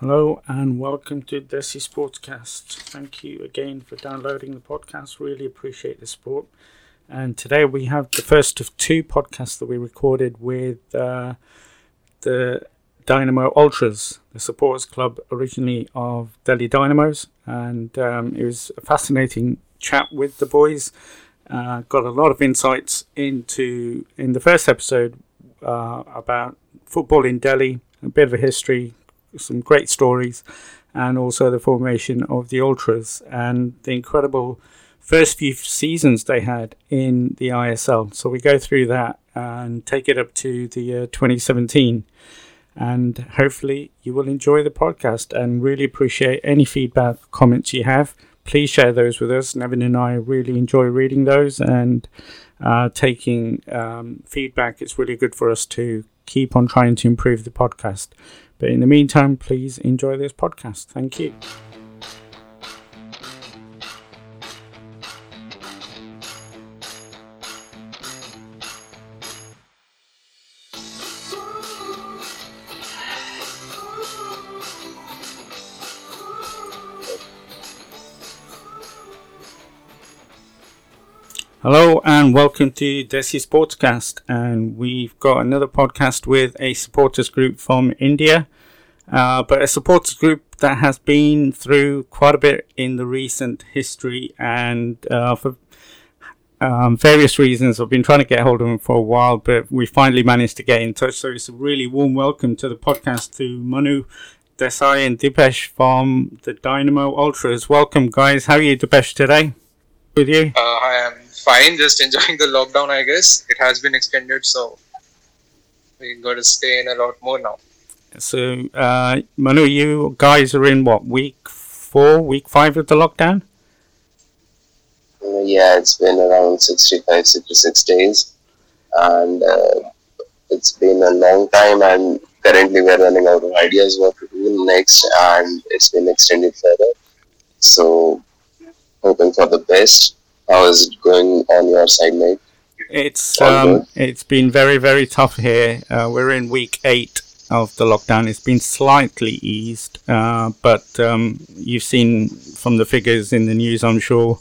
Hello and welcome to Desi Sportscast. Thank you again for downloading the podcast. Really appreciate the support. And today we have the first of two podcasts that we recorded with uh, the Dynamo Ultras, the supporters club originally of Delhi Dynamos. And um, it was a fascinating chat with the boys. Uh, got a lot of insights into, in the first episode, uh, about football in Delhi, a bit of a history, some great stories, and also the formation of the Ultras and the incredible first few seasons they had in the ISL. So we go through that and take it up to the year 2017. And hopefully you will enjoy the podcast and really appreciate any feedback, comments you have. Please share those with us. Nevin and I really enjoy reading those and uh, taking um, feedback. It's really good for us to keep on trying to improve the podcast. But in the meantime, please enjoy this podcast. Thank you. Hello and welcome to Desi Sportscast. And we've got another podcast with a supporters group from India, uh, but a supporters group that has been through quite a bit in the recent history and uh, for um, various reasons. I've been trying to get hold of them for a while, but we finally managed to get in touch. So it's a really warm welcome to the podcast to Manu Desai and Deepesh from the Dynamo Ultras. Welcome, guys. How are you, Deepesh, today? With you? Uh, I'm fine. Just enjoying the lockdown, I guess. It has been extended, so we got to stay in a lot more now. So, uh, Manu, you guys are in what week four, week five of the lockdown? Uh, yeah, it's been around 65, 66 days, and uh, it's been a long time. And currently, we're running out of ideas what to do next, and it's been extended further. So, hoping for the best how is it going on your side, mate? It's um, it's been very very tough here. Uh, we're in week eight of the lockdown. It's been slightly eased, uh, but um, you've seen from the figures in the news, I'm sure.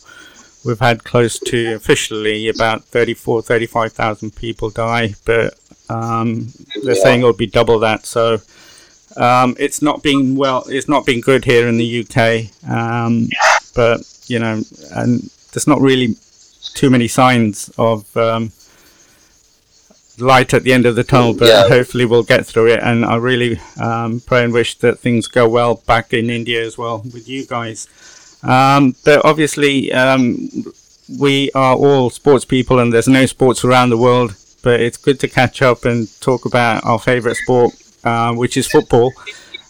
We've had close to officially about 34, 35,000 people die, but um, they're yeah. saying it'll be double that. So um, it's not been well. It's not been good here in the UK. Um, but you know, and there's not really too many signs of um, light at the end of the tunnel, but yeah. hopefully we'll get through it. And I really um, pray and wish that things go well back in India as well with you guys. Um, but obviously, um, we are all sports people, and there's no sports around the world. But it's good to catch up and talk about our favourite sport, uh, which is football.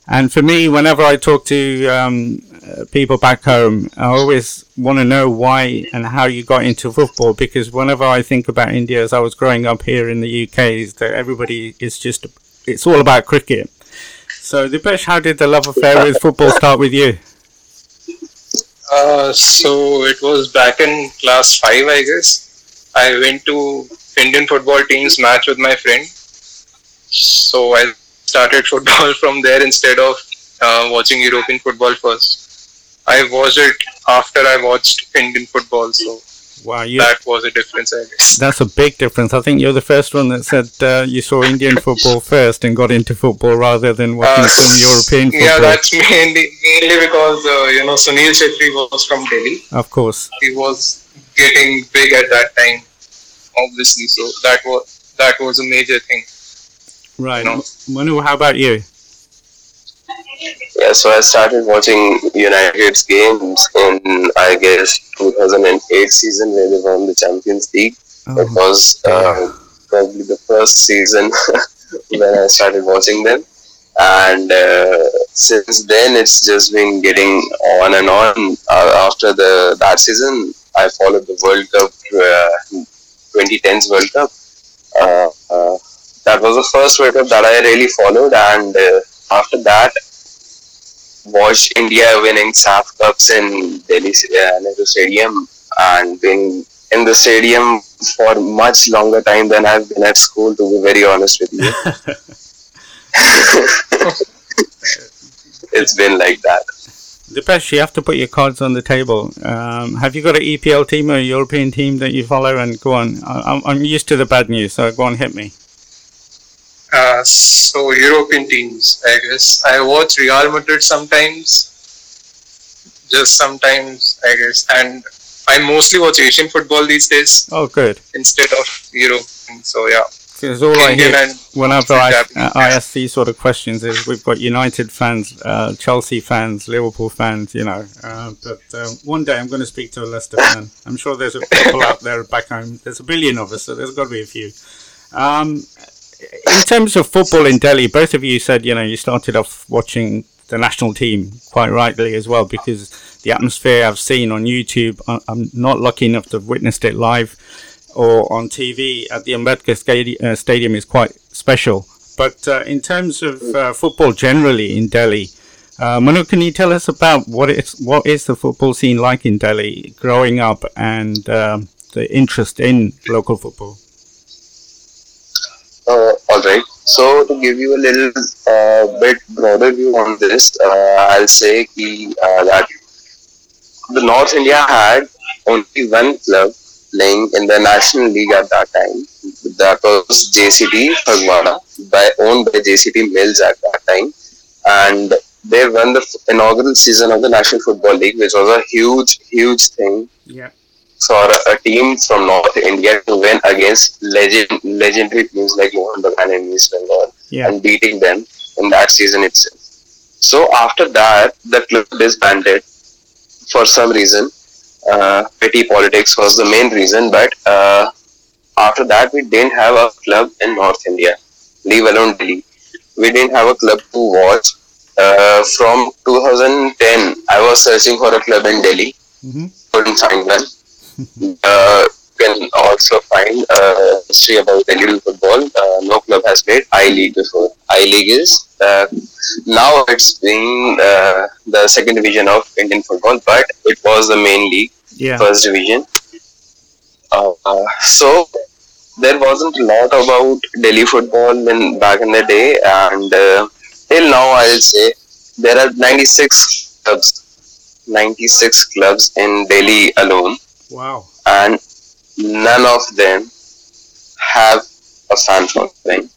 And for me, whenever I talk to um, people back home, I always want to know why and how you got into football because whenever I think about India as I was growing up here in the UK, is that everybody is just, it's all about cricket. So, Deepesh, how did the love affair with football start with you? Uh, so, it was back in class 5, I guess. I went to Indian football team's match with my friend. So, I started football from there instead of uh, watching European football first. I watched it after I watched Indian football, so wow, you, that was a difference, I guess. That's a big difference. I think you're the first one that said uh, you saw Indian football first and got into football rather than watching uh, some European football. Yeah, that's mainly mainly because uh, you know Sunil Chhetri was from Delhi. Of course, he was getting big at that time, obviously. So that was that was a major thing. Right. You know? Manu, how about you? Yeah, so I started watching United's games in I guess 2008 season where they won the Champions League. Oh, it was uh, probably the first season when I started watching them, and uh, since then it's just been getting on and on. Uh, after the that season, I followed the World Cup, 2010's uh, World Cup uh, uh, that was the first World Cup that I really followed, and uh, after that, watched India winning SAFF Cups in Delhi uh, Nehru Stadium and been in the stadium for much longer time than I've been at school. To be very honest with you. it's been like that. Deepesh, you have to put your cards on the table. Um, have you got an EPL team or a European team that you follow? And go on. I, I'm used to the bad news, so go on, hit me. Uh, so European teams, I guess. I watch Real Madrid sometimes, just sometimes, I guess, and I mostly watch Asian football these days. Oh, good. Instead of Europe. so yeah. Because all I hear whenever I, uh, I ask these sort of questions is we've got United fans, uh, Chelsea fans, Liverpool fans, you know. Uh, but uh, one day I'm going to speak to a Leicester fan. I'm sure there's a couple out there back home. There's a billion of us, so there's got to be a few. Um, in terms of football in Delhi, both of you said, you know, you started off watching the national team quite rightly as well because the atmosphere I've seen on YouTube, I'm not lucky enough to have witnessed it live or on TV at the Ambedkar uh, Stadium is quite special. But uh, in terms of uh, football generally in Delhi, uh, Manu, can you tell us about what is what is the football scene like in Delhi growing up and um, the interest in local football? Uh, all right. So to give you a little uh, bit broader view on this, uh, I'll say that the North India had only one club playing in the National League at that time. That was JCT Phagwara, by owned by JCT Mills at that time, and they won the inaugural season of the National Football League, which was a huge, huge thing. Yeah. For a, a team from North India to win against legend, legendary teams like Mohun Bagan and East Bengal yeah. and beating them in that season itself. So after that, the club disbanded for some reason uh, petty politics was the main reason. But uh, after that, we didn't have a club in North India, leave alone Delhi. We didn't have a club to watch. Uh, from 2010, I was searching for a club in Delhi. Mm-hmm. Couldn't find one. Uh, can also find uh, history about Delhi football. Uh, no club has played I League before. I League is uh, now it's being uh, the second division of Indian football, but it was the main league yeah. first division. Uh, uh, so there wasn't a lot about Delhi football in back in the day, and till now I'll say there are 96 clubs, 96 clubs in Delhi alone. Wow! And none of them have a fan following,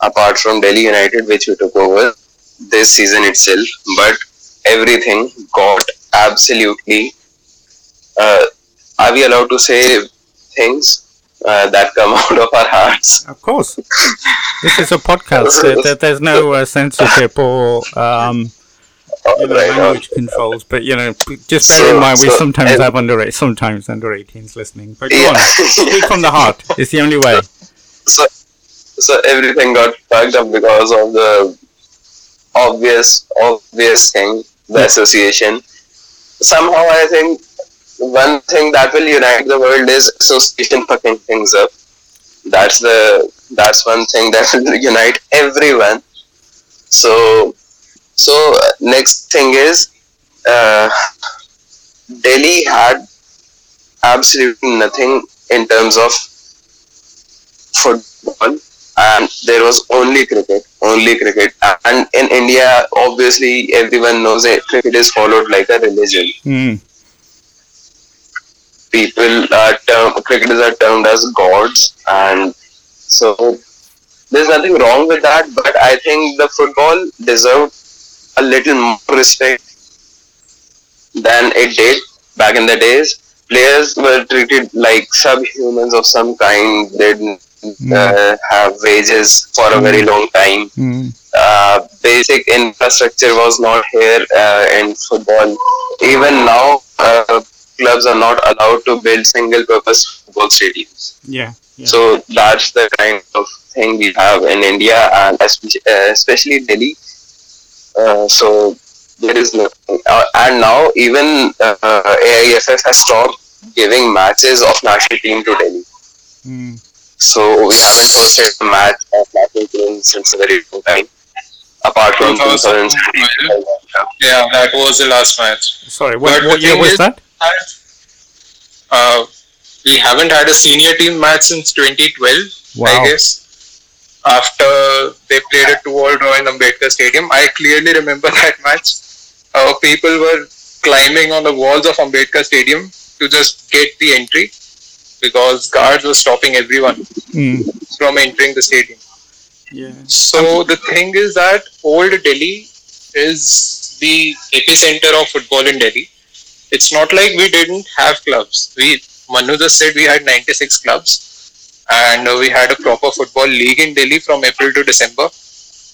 apart from Delhi United, which we took over this season itself. But everything got absolutely uh, are we allowed to say things uh, that come out of our hearts? Of course. this is a podcast. there, there's no uh, censorship or um, you know, language controls. But you know, just bear so, in mind we so, sometimes have under sometimes under 18s listening. But go yeah. on, speak from the heart. It's the only way. So, so everything got fucked up because of the obvious obvious thing, the yeah. association. Somehow, I think one thing that will unite the world is association fucking things up. That's the that's one thing that will unite everyone. So so next thing is uh, Delhi had absolutely nothing in terms of football and there was only cricket only cricket and in india obviously everyone knows that cricket is followed like a religion mm people are term, cricketers are termed as gods, and so there's nothing wrong with that. But I think the football deserved a little more respect than it did back in the days. Players were treated like subhumans of some kind. They didn't mm. uh, have wages for a very hmm. long time. Mm. Uh, basic infrastructure was not here uh, in football. Even now, uh, clubs are not allowed to build single purpose football stadiums. Yeah, yeah. So that's the kind of thing we have in India and especially uh, Delhi. Uh, so there is nothing. Uh, and now even uh, AIFF has stopped giving matches of national team to Delhi. Mm. So we haven't hosted a match of national team since a very long time. Apart from 2000. Yeah, that was the last match. Sorry, what, what year was that? had uh, we haven't had a senior team match since 2012. Wow. I guess. After they played a two-all draw in Ambedkar Stadium. I clearly remember that match. Uh, people were climbing on the walls of Ambedkar Stadium to just get the entry because guards were stopping everyone Mm. from entering the stadium. Yeah. So the thing is that old Delhi is the epicenter of football in Delhi. It's not like we didn't have clubs. We Manu just said we had 96 clubs, and uh, we had a proper football league in Delhi from April to December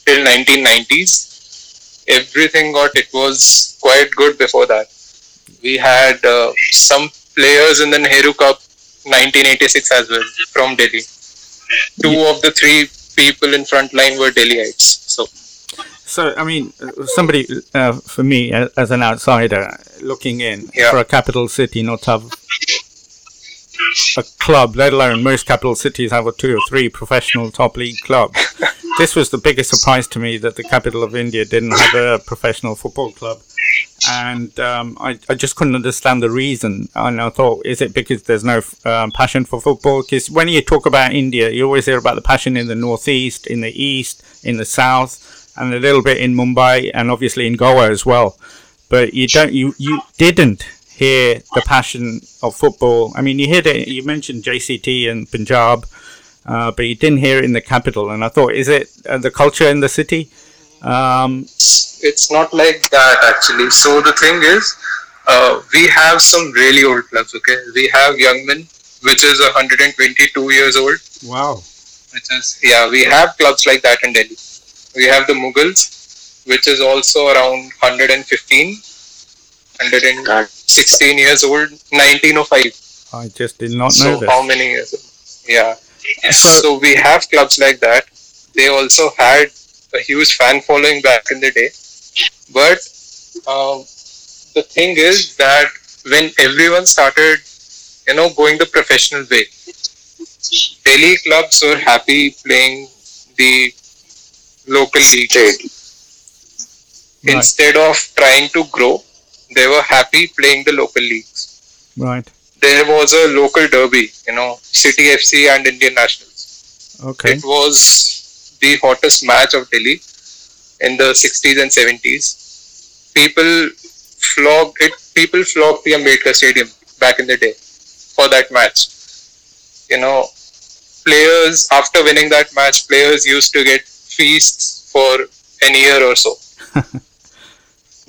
till 1990s. Everything got it was quite good before that. We had uh, some players in the Nehru Cup 1986 as well from Delhi. Two of the three people in front line were Delhiites. So So, I mean, uh, somebody, uh, for me, as an outsider looking in, Yeah. for a capital city not have a club, let alone most capital cities have two or three professional top league clubs. this was the biggest surprise to me that the capital of India didn't have a professional football club. And um, I, I just couldn't understand the reason. And I thought, is it because there's no um, passion for football? Because when you talk about India, you always hear about the passion in the northeast, in the east, in the south, and a little bit in Mumbai, and obviously in Goa as well. But you don't, you you didn't hear the passion of football. I mean, you heard it. You mentioned JCT and Punjab, uh, but you didn't hear it in the capital. And I thought, is it uh, the culture in the city? Um, it's not like that actually. So the thing is, uh, we have some really old clubs. Okay, we have Youngman, which is 122 years old. wow. Which is yeah, we have clubs like that in Delhi. We have the Mughals, which is also around 115, 116 years old, 1905. I just did not know So this. how many years? Yeah. So- So we have clubs like that. They also had a huge fan following back in the day. But um, the thing is that when everyone started, you know, going the professional way, Delhi clubs were happy playing the local league Right. instead of trying to grow. They were happy playing the local leagues. Right. There was a local derby, you know, City FC and Indian Nationals. Okay. It was the hottest match of Delhi in the 60s and 70s. People flocked it. People flocked the Ambedkar Stadium back in the day for that match. You know, players after winning that match, players used to get feasts for an year or so.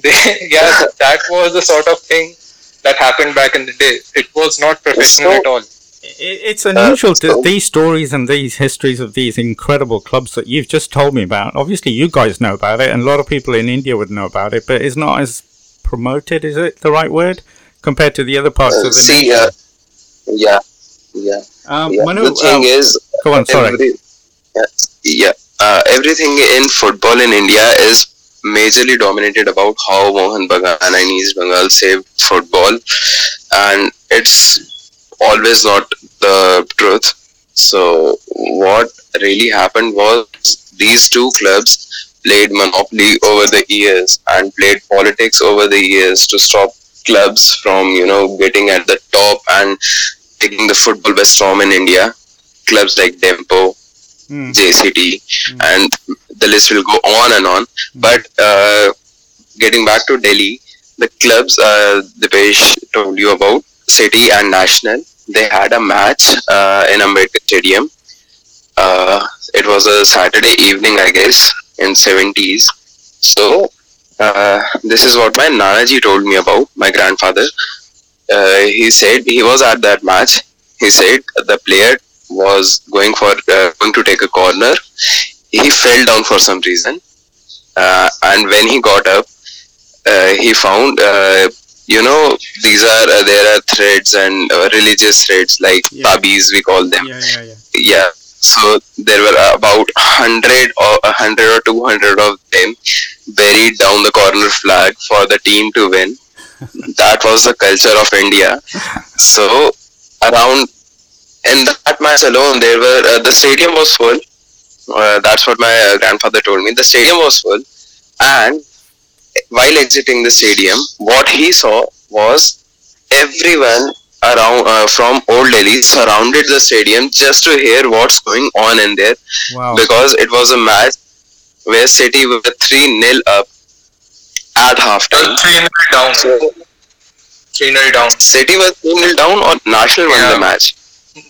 they, yeah, that was the sort of thing that happened back in the day. It was not professional So- at all. It's unusual to so- these stories and these histories of these incredible clubs that you've just told me about. Obviously, you guys know about it, and a lot of people in India would know about it, but it's not as promoted. Is it the right word compared to the other parts Uh, of the see, nation? uh, yeah, yeah. um, yeah. Manu, the thing um, is, go on. Sorry. every, yeah, yeah. Uh, everything in football in India is majorly dominated about how Mohun Bagan and East Bengal saved football, and it's always not the truth. So what really happened was these two clubs played monopoly over the years and played politics over the years to stop clubs from you know getting at the top and taking the football by storm in India. Clubs like Dempo, Hmm. JCT, and the list will go on and on. But uh, getting back to Delhi, the clubs uh, Deepesh told you about, City and National, they had a match uh, in Ambedkar Stadium. Uh, it was a Saturday evening, I guess, in 70s. So uh, this is what my Nanaji told me about, my grandfather. Uh, he said he was at that match. He said the player was going for uh, going to take a corner. He fell down for some reason, uh, and when he got up, uh, he found uh, you know these are uh, there are threads and uh, religious threads like Yeah. tabis we call them. Yeah, yeah, yeah. yeah. So there were about 100 or 100 or 200 of them buried down the corner flag for the team to win. That was the culture of india. So around in that match alone there were uh, the stadium was full uh, that's what my uh, grandfather told me the stadium was full and while exiting the stadium what he saw was everyone around uh, from Old Delhi surrounded the stadium just to hear what's going on in there. Wow. Because it was a match where City were 3 0 up at halftime. 3 0 down. 3 0 down. City was 3 0 down or National won the match?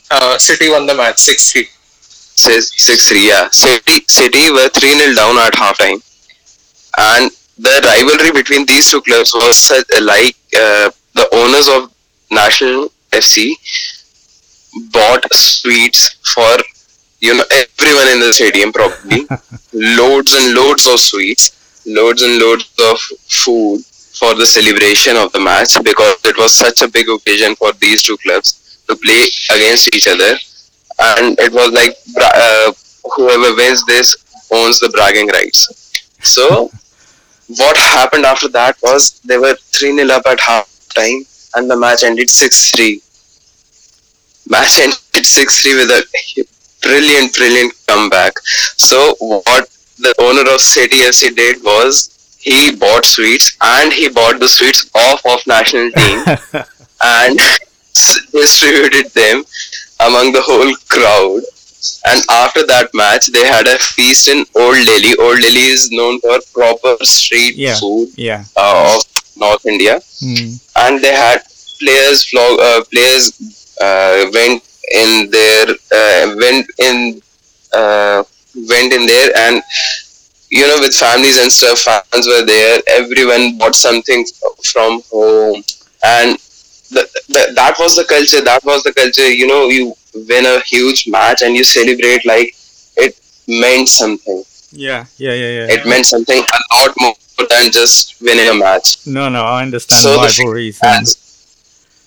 Uh, City won the match 6 3. Says 6 3, yeah. City, City were 3 0 down at halftime. And the rivalry between these two clubs was such, like uh, the owners of National FC bought sweets for you know everyone in the stadium probably loads and loads of sweets loads and loads of food for the celebration of the match because it was such a big occasion for these two clubs to play against each other and it was like uh, whoever wins this owns the bragging rights. So what happened after that was they were 3 0 up at half time and the match ended 6 3 match ended 6 3 with a brilliant brilliant comeback. So what the owner of city fc did was he bought sweets and he bought the sweets off of national team and distributed them among the whole crowd. And after that match, they had a feast in Old Delhi. Old Delhi is known for proper street Yeah. food yeah. uh, of North India, Mm. and they had players. Vlog, uh, players uh, went in there, uh, went in, uh, went in there, and you know, with families and stuff, fans were there. Everyone bought something from home, and the, the, that was the culture. That was the culture. You know, you win a huge match and you celebrate like it meant something. Yeah. Yeah. Yeah. Yeah. It meant something a lot more than just winning a match. No, no, I understand So the rivalries. and- As,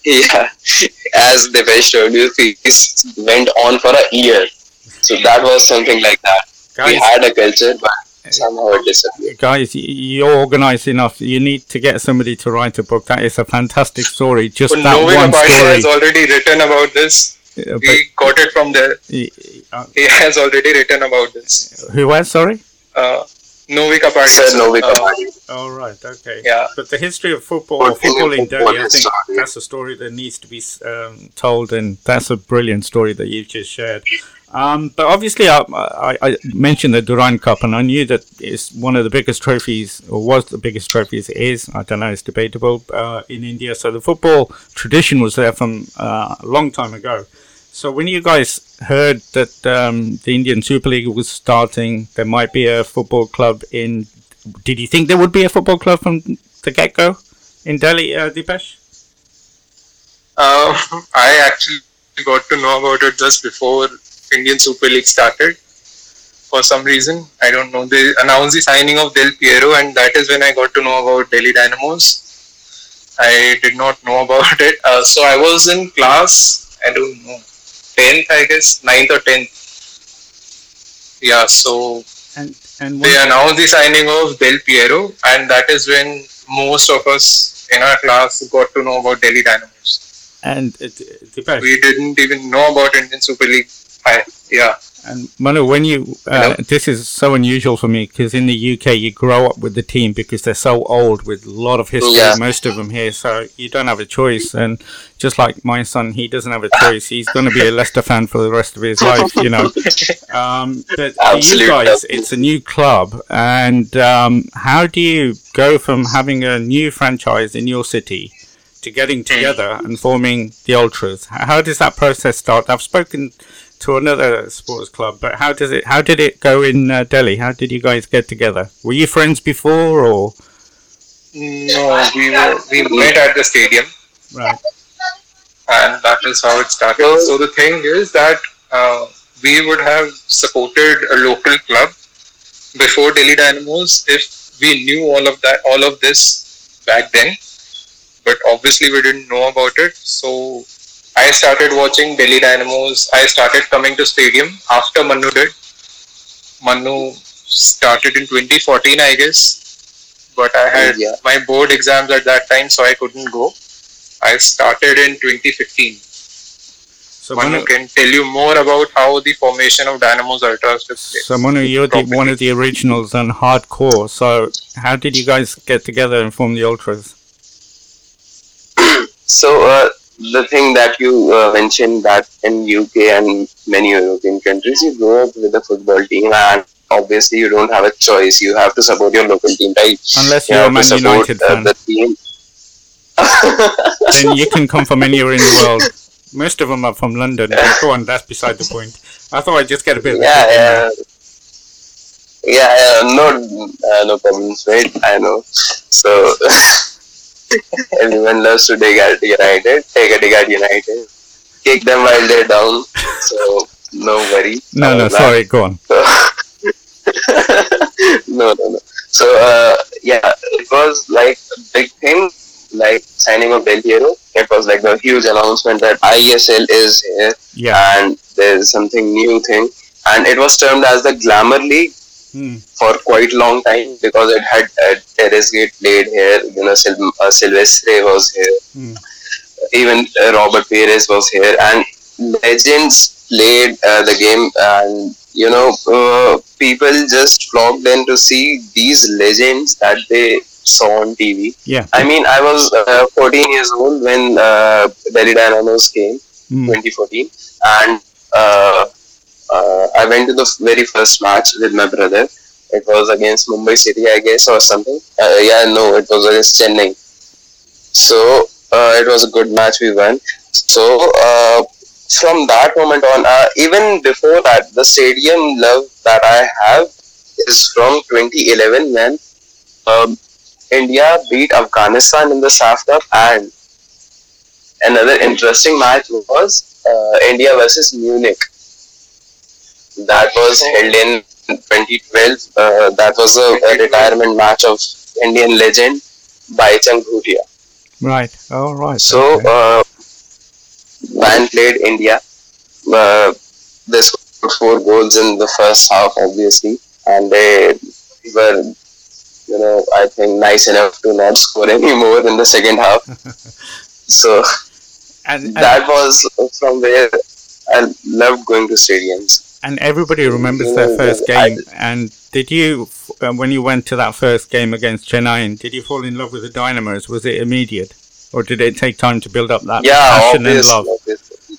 yeah, as told you, feast went on for a year. So that was something like that. We had a culture, but somehow disappeared. guys, you're organized enough. You need to get somebody to write a book. That is a fantastic story. Just But that Novik one Aparte story. has already written about this. Uh, He got it from there. but, uh, He has already written about this. who was sorry? Uh, Novy Kapadia. Sir Novik uh, Aparte. Oh right, okay. Yeah. But the history of football, or Football- football in football Delhi, I think history. that's a story that needs to be um, told, and that's a brilliant story that you've just shared. Um, but obviously, I, I, I mentioned the Durand Cup, and I knew that it's one of the biggest trophies, or was the biggest trophies. Is I don't know, it's debatable uh, in India. So the football tradition was there from uh, a long time ago. So when you guys heard that um, the Indian Super League was starting, there might be a football club in. Did you think there would be a football club from the get go in Delhi, uh, Deepesh? Uh, I actually got to know about it just before Indian Super League started. For some reason, I don't know. They announced the signing of Del Piero, and that is when I got to know about Delhi Dynamos. I did not know about it. Uh, so I was in class, I don't know, 10th, I guess, 9th or 10th. Yeah, so And and they announced the signing of Del Piero, and that is when most of us in our class got to know about Delhi Dynamos. and uh, Deepesh, We didn't even know about Indian Super League. I, yeah, And Manu, when you uh, this is so unusual for me because in the UK you grow up with the team because they're so old with a lot of history. Yeah. Most of them here, so you don't have a choice. And just like my son, he doesn't have a choice. He's going to be a Leicester fan for the rest of his life, you know. Um, but for you guys, it's a new club, and um, how do you go from having a new franchise in your city? To getting together and forming the ultras, how does that process start? I've spoken to another sports club, but how does it? How did it go in uh, Delhi? How did you guys get together? Were you friends before, or no, we were we met at the stadium, right? and that is how it started. So the thing is that uh, we would have supported a local club before Delhi Dynamos if we knew all of that, all of this back then. But obviously, we didn't know about it. So I started watching Delhi Dynamos. I started coming to stadium after Manu did. Manu started in 2014, I guess. But I had Yeah. my board exams at that time, so I couldn't go. I started in 2015. So Manu Manu, can tell you more about how the formation of Dynamos Ultras took place. so Manu, you're the, one of the originals and hardcore. So how did you guys get together and form the ultras? So uh, the thing that you uh, mentioned that in UK and many European countries, you grow up with a football team, and obviously you don't have a choice. You have to support your local team, right? Unless you're a Man support, United uh, fan. the team. then you can come from anywhere in the world. Most of them are from London. Go on, that's beside the point. I thought I'd just get a bit. Yeah, yeah. Yeah, yeah, no, uh, no problems, right? I know. So everyone loves to dig at United, take a dig at United, kick them while they're down. So no worry. No, no, sorry, go on. No, no, no. So uh, yeah, it was like a big thing, like signing of Del Piero. It was like a huge announcement that ISL is here, yeah. and there's something new thing, and it was termed as the Glamour League hmm. for quite a long time because it had uh, Gate played here, you know, Sil- uh, Silvestre was here, hmm. even uh, Robert Pires was here, and legends played uh, the game, and you know, uh, people just flocked in to see these legends that they saw on TV. Yeah. I mean, I was uh, 14 years old when uh, Delhi Dynamos came, Hmm. 2014, and uh, I went to the very first match with my brother. It was against Mumbai City, I guess, or something. Uh, yeah, no, it was against Chennai. So uh, it was a good match. We won. So uh, from that moment on, uh, even before that, the stadium love that I have is from 2011 when um, India beat Afghanistan in the SAFF Cup, and another interesting match was uh, India versus Munich. That was held in 2012. Uh, that was a, a retirement match of Indian legend Baichung Bhutia. Right. All right. So, okay. uh, played India. Uh, they scored four goals in the first half, obviously, and they were, you know, I think nice enough to not score any more in the second half. so and, and, that was from where I loved going to stadiums. And everybody remembers their first game. And did you, when you went to that first game against Chennai, did you fall in love with the Dynamos? Was it immediate, or did it take time to build up that yeah, passion and love? obviously.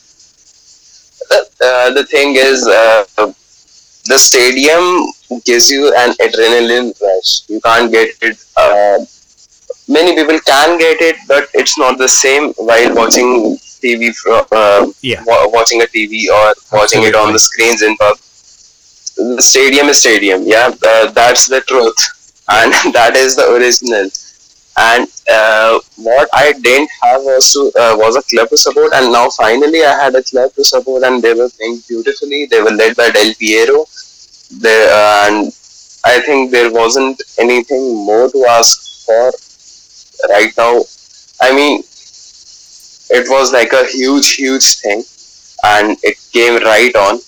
Uh, the thing is, uh, the stadium gives you an adrenaline rush. You can't get it. Uh, many people can get it, but it's not the same while watching TV. Uh, Yeah. wa- watching a TV or watching it on the screens in pub. The stadium is stadium. Yeah, uh, that's the truth, and that is the original. And uh, what I didn't have was to uh, was a club to support, and now finally I had a club to support, and they were playing beautifully. They were led by Del Piero, they, uh, and I think there wasn't anything more to ask for right now. I mean, it was like a huge, huge thing, and it came right on.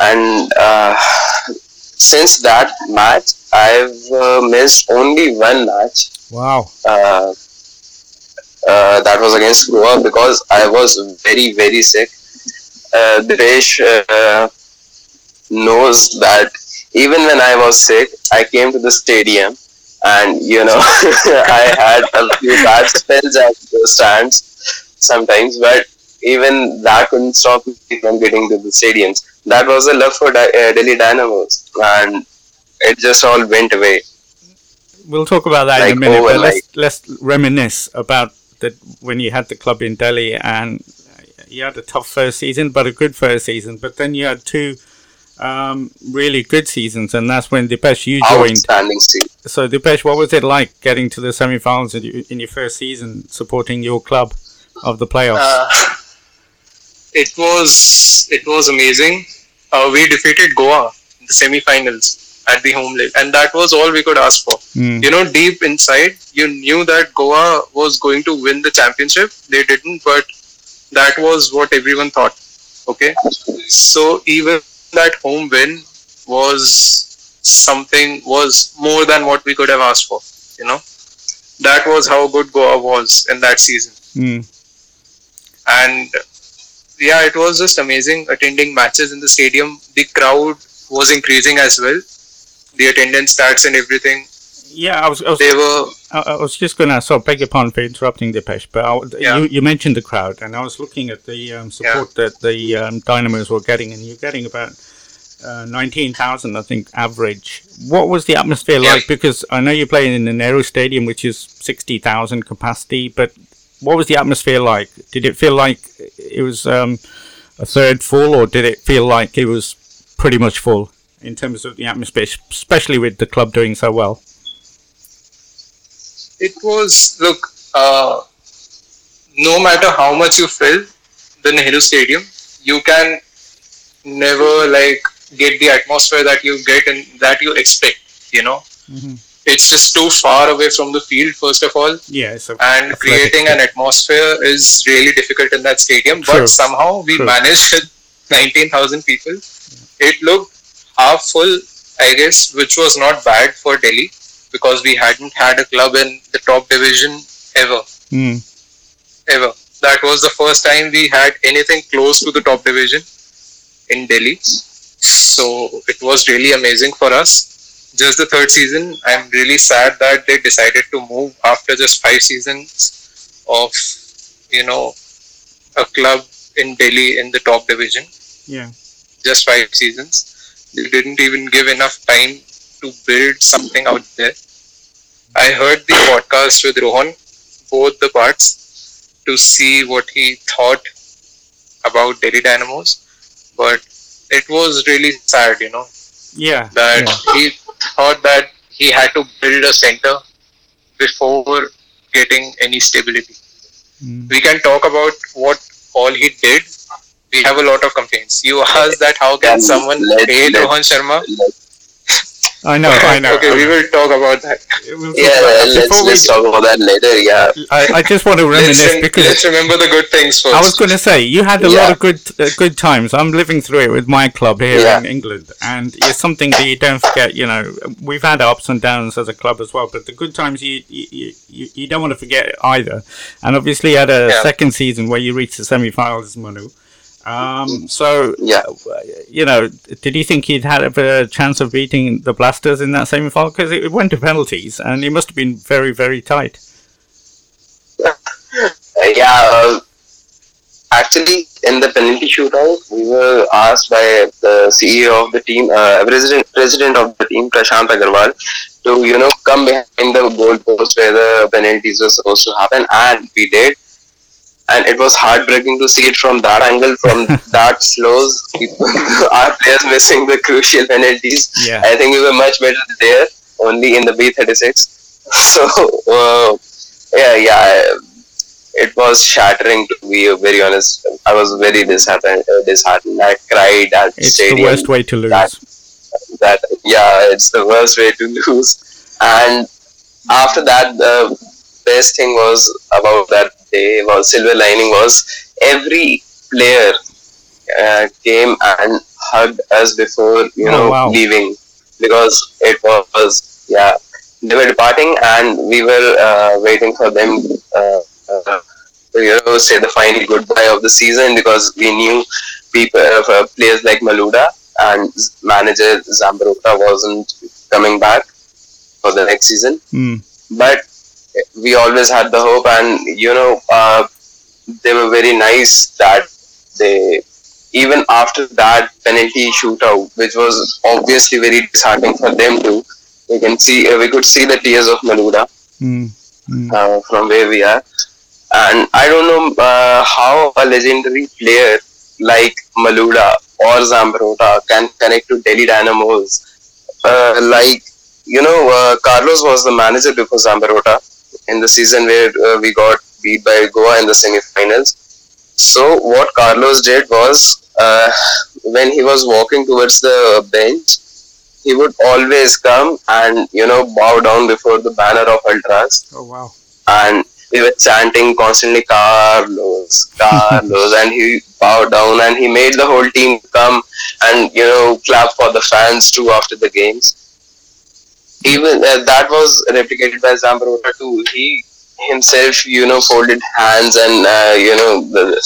And uh, since that match, I've uh, missed only one match Wow. uh, uh, that was against Goa because I was very very sick. Uh, Dinesh uh, knows that even when I was sick, I came to the stadium, and you know I had a few bad spells at the stands sometimes, but even that couldn't stop me from getting to the stadiums. That was a love for Di- uh, Delhi Dynamos, and it just all went away. We'll talk about that in a minute, but let's let's reminisce about the when you had the club in Delhi and you had a tough first season, but a good first season. But then you had two um, really good seasons, and that's when Deepesh you joined. So Deepesh, what was it like getting to the semi-finals in your first season, supporting your club of the playoffs? Uh, it was it was amazing. Uh, we defeated Goa in the semi-finals at the home leg, and that was all we could ask for. Hmm. You know, deep inside, you knew that Goa was going to win the championship. They didn't, but that was what everyone thought. Okay, so even that home win was something was more than what we could have asked for. You know, that was how good Goa was in that season Hmm. And yeah, it was just amazing attending matches in the stadium. The crowd was increasing as well, the attendance stats and everything. Yeah, I was. I was they were. I, was just going to. So, beg your pardon for interrupting, Deepesh, but I, yeah. you, you mentioned the crowd, and I was looking at the um, support yeah. that the um, Dynamos were getting, and you're getting about uh, 19,000, I think, average. What was the atmosphere yeah. like? Because I know you're playing in the Nehru Stadium, which is 60,000 capacity, but what was the atmosphere like? Did it feel like it was um, a third full, or did it feel like it was pretty much full in terms of the atmosphere, especially with the club doing so well? It was, look, uh, no matter how much you fill the Nehru Stadium, you can never like get the atmosphere that you get and that you expect. You know, mm-hmm. It's just too far away from the field. First of all, yeah, and creating an atmosphere is really difficult in that stadium. True. But somehow we True. managed with nineteen thousand people. Yeah. It looked half full, I guess, which was not bad for Delhi because we hadn't had a club in the top division ever. Mm. Ever. That was the first time we had anything close to the top division in Delhi. So it was really amazing for us. Just the third season, I'm really sad that they decided to move after just five seasons of, you know, a club in Delhi in the top division. Yeah. Just five seasons. They didn't even give enough time to build something out there. I heard the podcast with Rohan, both the parts, to see what he thought about Delhi Dynamos but it was really sad, you know. Yeah. That yeah. he thought that he had to build a center before getting any stability. Mm. We can talk about what all he did. We have a lot of complaints. You asked that how can someone pay Rohan Sharma? I know, I know. okay, we will talk about that. We'll yeah, let's, let's talk about that later. Yeah. I, I just want to reminisce let's, because let's remember the good things first. I was going to say you had a yeah. lot of good uh, good times. I'm living through it with my club here yeah. in England, and it's something that you don't forget. You know, we've had ups and downs as a club as well, but the good times you you, you, you don't want to forget either. And obviously, you had a yeah. second season where you reached the semi-finals, Manu. Um, so, yeah, you know, did you think he'd had a chance of beating the Blasters in that semi final? Because it went to penalties and it must have been very, very tight. yeah, uh, actually, in the penalty shootout, we were asked by the CEO of the team, uh, president, president of the team, Prashant Agarwal, to you know come behind the goal post where the penalties were supposed to happen, and we did and it was heartbreaking to see it from that angle, from that slows. our players missing the crucial penalties. Yeah. I think we were much better there, only in the B36. So, uh, yeah, yeah, it was shattering to be very honest. I was very disheartened. Uh, disheartened. I cried at it's stadium. the worst way to lose. That, that, yeah, it's the worst way to lose. And after that, the best thing was about that day was silver lining was every player uh, came and hugged us before you oh, know wow. leaving because it was yeah they were departing and we were uh, waiting for them uh, uh to you know say the final goodbye of the season because we knew people uh, players like Malouda and manager Zambrotta wasn't coming back for the next season mm. but we always had the hope, and you know, uh, they were very nice that they even after that penalty shootout, which was obviously very disheartening for them too. We can see uh, we could see the tears of Malouda mm. mm. uh, from where we are, and I don't know uh, how a legendary player like Malouda or Zambrotta can connect to Delhi Dynamos. Uh, like you know, uh, Carlos was the manager before Zambrotta in the season where uh, we got beat by Goa in the semi-finals. So what Carlos did was uh, when he was walking towards the bench, he would always come and you know bow down before the banner of Ultras. Oh wow! And we were chanting constantly Carlos, Carlos, and he bowed down and he made the whole team come and you know clap for the fans too after the games even uh, that was replicated by Zambrotta too. He himself, you know, folded hands and uh, you know the,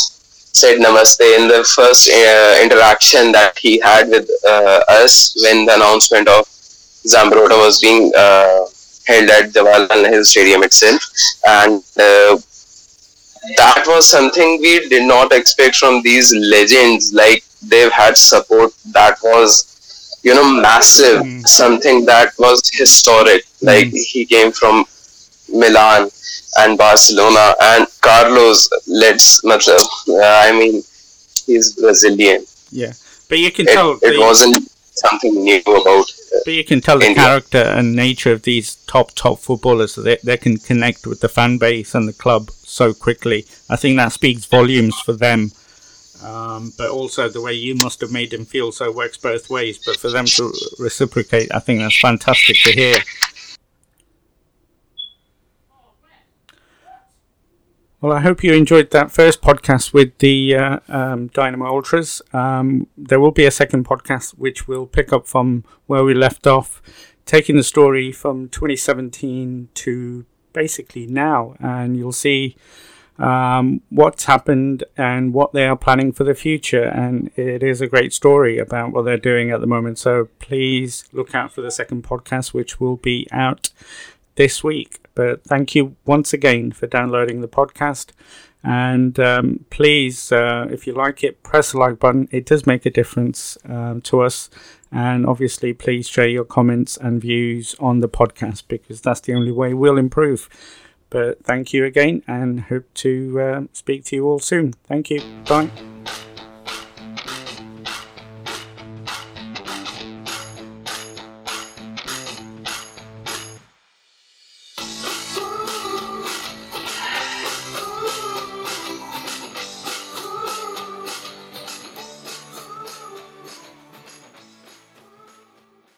said namaste in the first uh, interaction that he had with uh, us when the announcement of Zambrotta was being uh, held at Jawaharlal Nehru Stadium itself, and uh, that was something we did not expect from these legends. Like they've had support that was, you know, massive. Mm. Something that was historic. Mm. Like he came from Milan and Barcelona, and Carlos. Let's, matlab, uh, I mean, he's Brazilian. Yeah, but you can it, tell it wasn't something new about. Uh, but you can tell India. the character and nature of these top top footballers. They they can connect with the fan base and the club so quickly. I think that speaks volumes for them. Um, but also the way you must have made them feel so works both ways. But for them to reciprocate, I think that's fantastic to hear. Well, I hope you enjoyed that first podcast with the uh, um, Dynamo Ultras. Um, there will be a second podcast which will pick up from where we left off, taking the story from 2017 to basically now, and you'll see um, what's happened and what they are planning for the future. And it is a great story about what they're doing at the moment. So please look out for the second podcast, which will be out this week. But thank you once again for downloading the podcast. And um, please, uh, if you like it, press the like button. It does make a difference um, to us. And obviously, please share your comments and views on the podcast because that's the only way we'll improve. But thank you again and hope to uh, speak to you all soon. Thank you. Bye.